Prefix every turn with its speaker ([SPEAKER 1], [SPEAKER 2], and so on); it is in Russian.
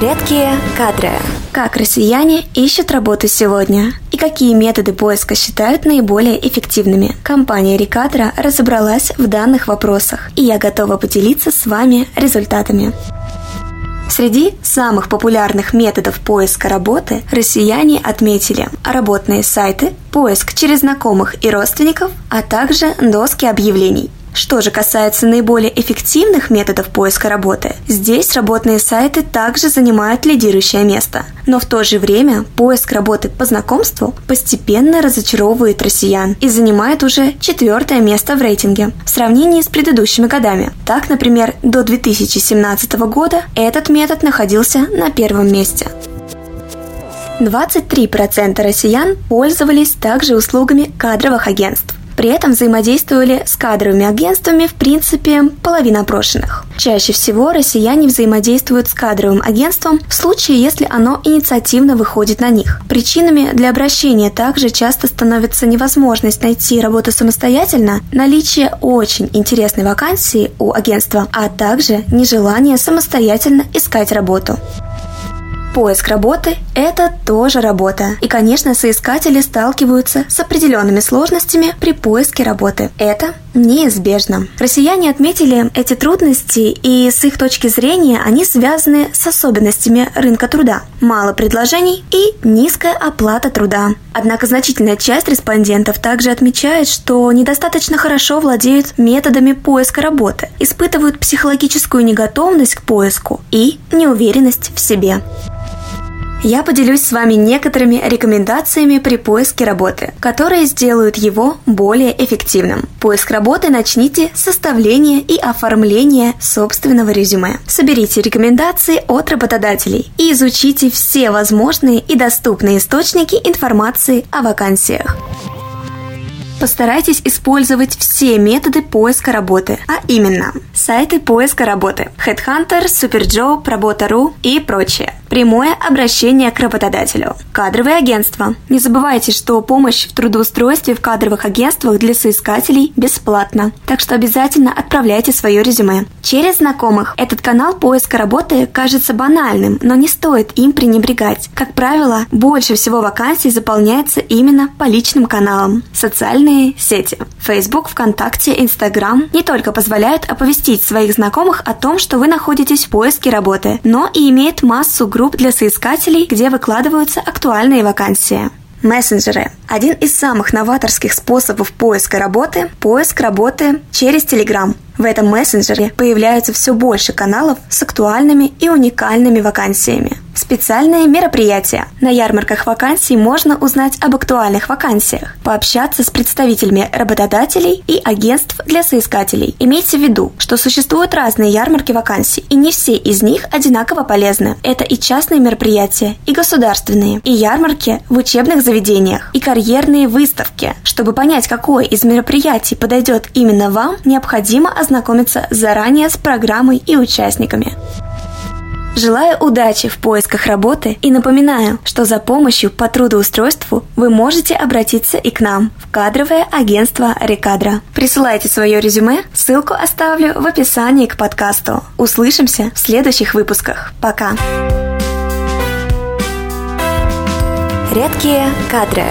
[SPEAKER 1] Редкие кадры. Как россияне ищут работу сегодня? И какие методы поиска считают наиболее эффективными? Компания Рекадра разобралась в данных вопросах, и я готова поделиться с вами результатами. Среди самых популярных методов поиска работы россияне отметили работные сайты, поиск через знакомых и родственников, а также доски объявлений – что же касается наиболее эффективных методов поиска работы, здесь работные сайты также занимают лидирующее место. Но в то же время поиск работы по знакомству постепенно разочаровывает россиян и занимает уже четвертое место в рейтинге в сравнении с предыдущими годами. Так, например, до 2017 года этот метод находился на первом месте. 23% россиян пользовались также услугами кадровых агентств. При этом взаимодействовали с кадровыми агентствами в принципе половина опрошенных. Чаще всего россияне взаимодействуют с кадровым агентством в случае, если оно инициативно выходит на них. Причинами для обращения также часто становится невозможность найти работу самостоятельно, наличие очень интересной вакансии у агентства, а также нежелание самостоятельно искать работу. Поиск работы – это тоже работа. И, конечно, соискатели сталкиваются с определенными сложностями при поиске работы. Это неизбежно. Россияне отметили эти трудности, и с их точки зрения они связаны с особенностями рынка труда. Мало предложений и низкая оплата труда. Однако значительная часть респондентов также отмечает, что недостаточно хорошо владеют методами поиска работы, испытывают психологическую неготовность к поиску и неуверенность в себе я поделюсь с вами некоторыми рекомендациями при поиске работы, которые сделают его более эффективным. Поиск работы начните с составления и оформления собственного резюме. Соберите рекомендации от работодателей и изучите все возможные и доступные источники информации о вакансиях. Постарайтесь использовать все методы поиска работы, а именно сайты поиска работы Headhunter, Superjob, Работа.ру и прочее. Прямое обращение к работодателю. Кадровые агентства. Не забывайте, что помощь в трудоустройстве в кадровых агентствах для соискателей бесплатна. Так что обязательно отправляйте свое резюме. Через знакомых. Этот канал поиска работы кажется банальным, но не стоит им пренебрегать. Как правило, больше всего вакансий заполняется именно по личным каналам. Социальные сети. Facebook, ВКонтакте, Instagram не только позволяют оповестить своих знакомых о том, что вы находитесь в поиске работы, но и имеют массу групп групп для соискателей, где выкладываются актуальные вакансии. Мессенджеры. Один из самых новаторских способов поиска работы – поиск работы через Telegram. В этом мессенджере появляются все больше каналов с актуальными и уникальными вакансиями. Специальные мероприятия. На ярмарках вакансий можно узнать об актуальных вакансиях, пообщаться с представителями работодателей и агентств для соискателей. Имейте в виду, что существуют разные ярмарки вакансий, и не все из них одинаково полезны. Это и частные мероприятия, и государственные, и ярмарки в учебных заведениях, и карьерные выставки. Чтобы понять, какое из мероприятий подойдет именно вам, необходимо ознакомиться заранее с программой и участниками. Желаю удачи в поисках работы и напоминаю, что за помощью по трудоустройству вы можете обратиться и к нам в кадровое агентство Рекадра. Присылайте свое резюме, ссылку оставлю в описании к подкасту. Услышимся в следующих выпусках. Пока! Редкие кадры.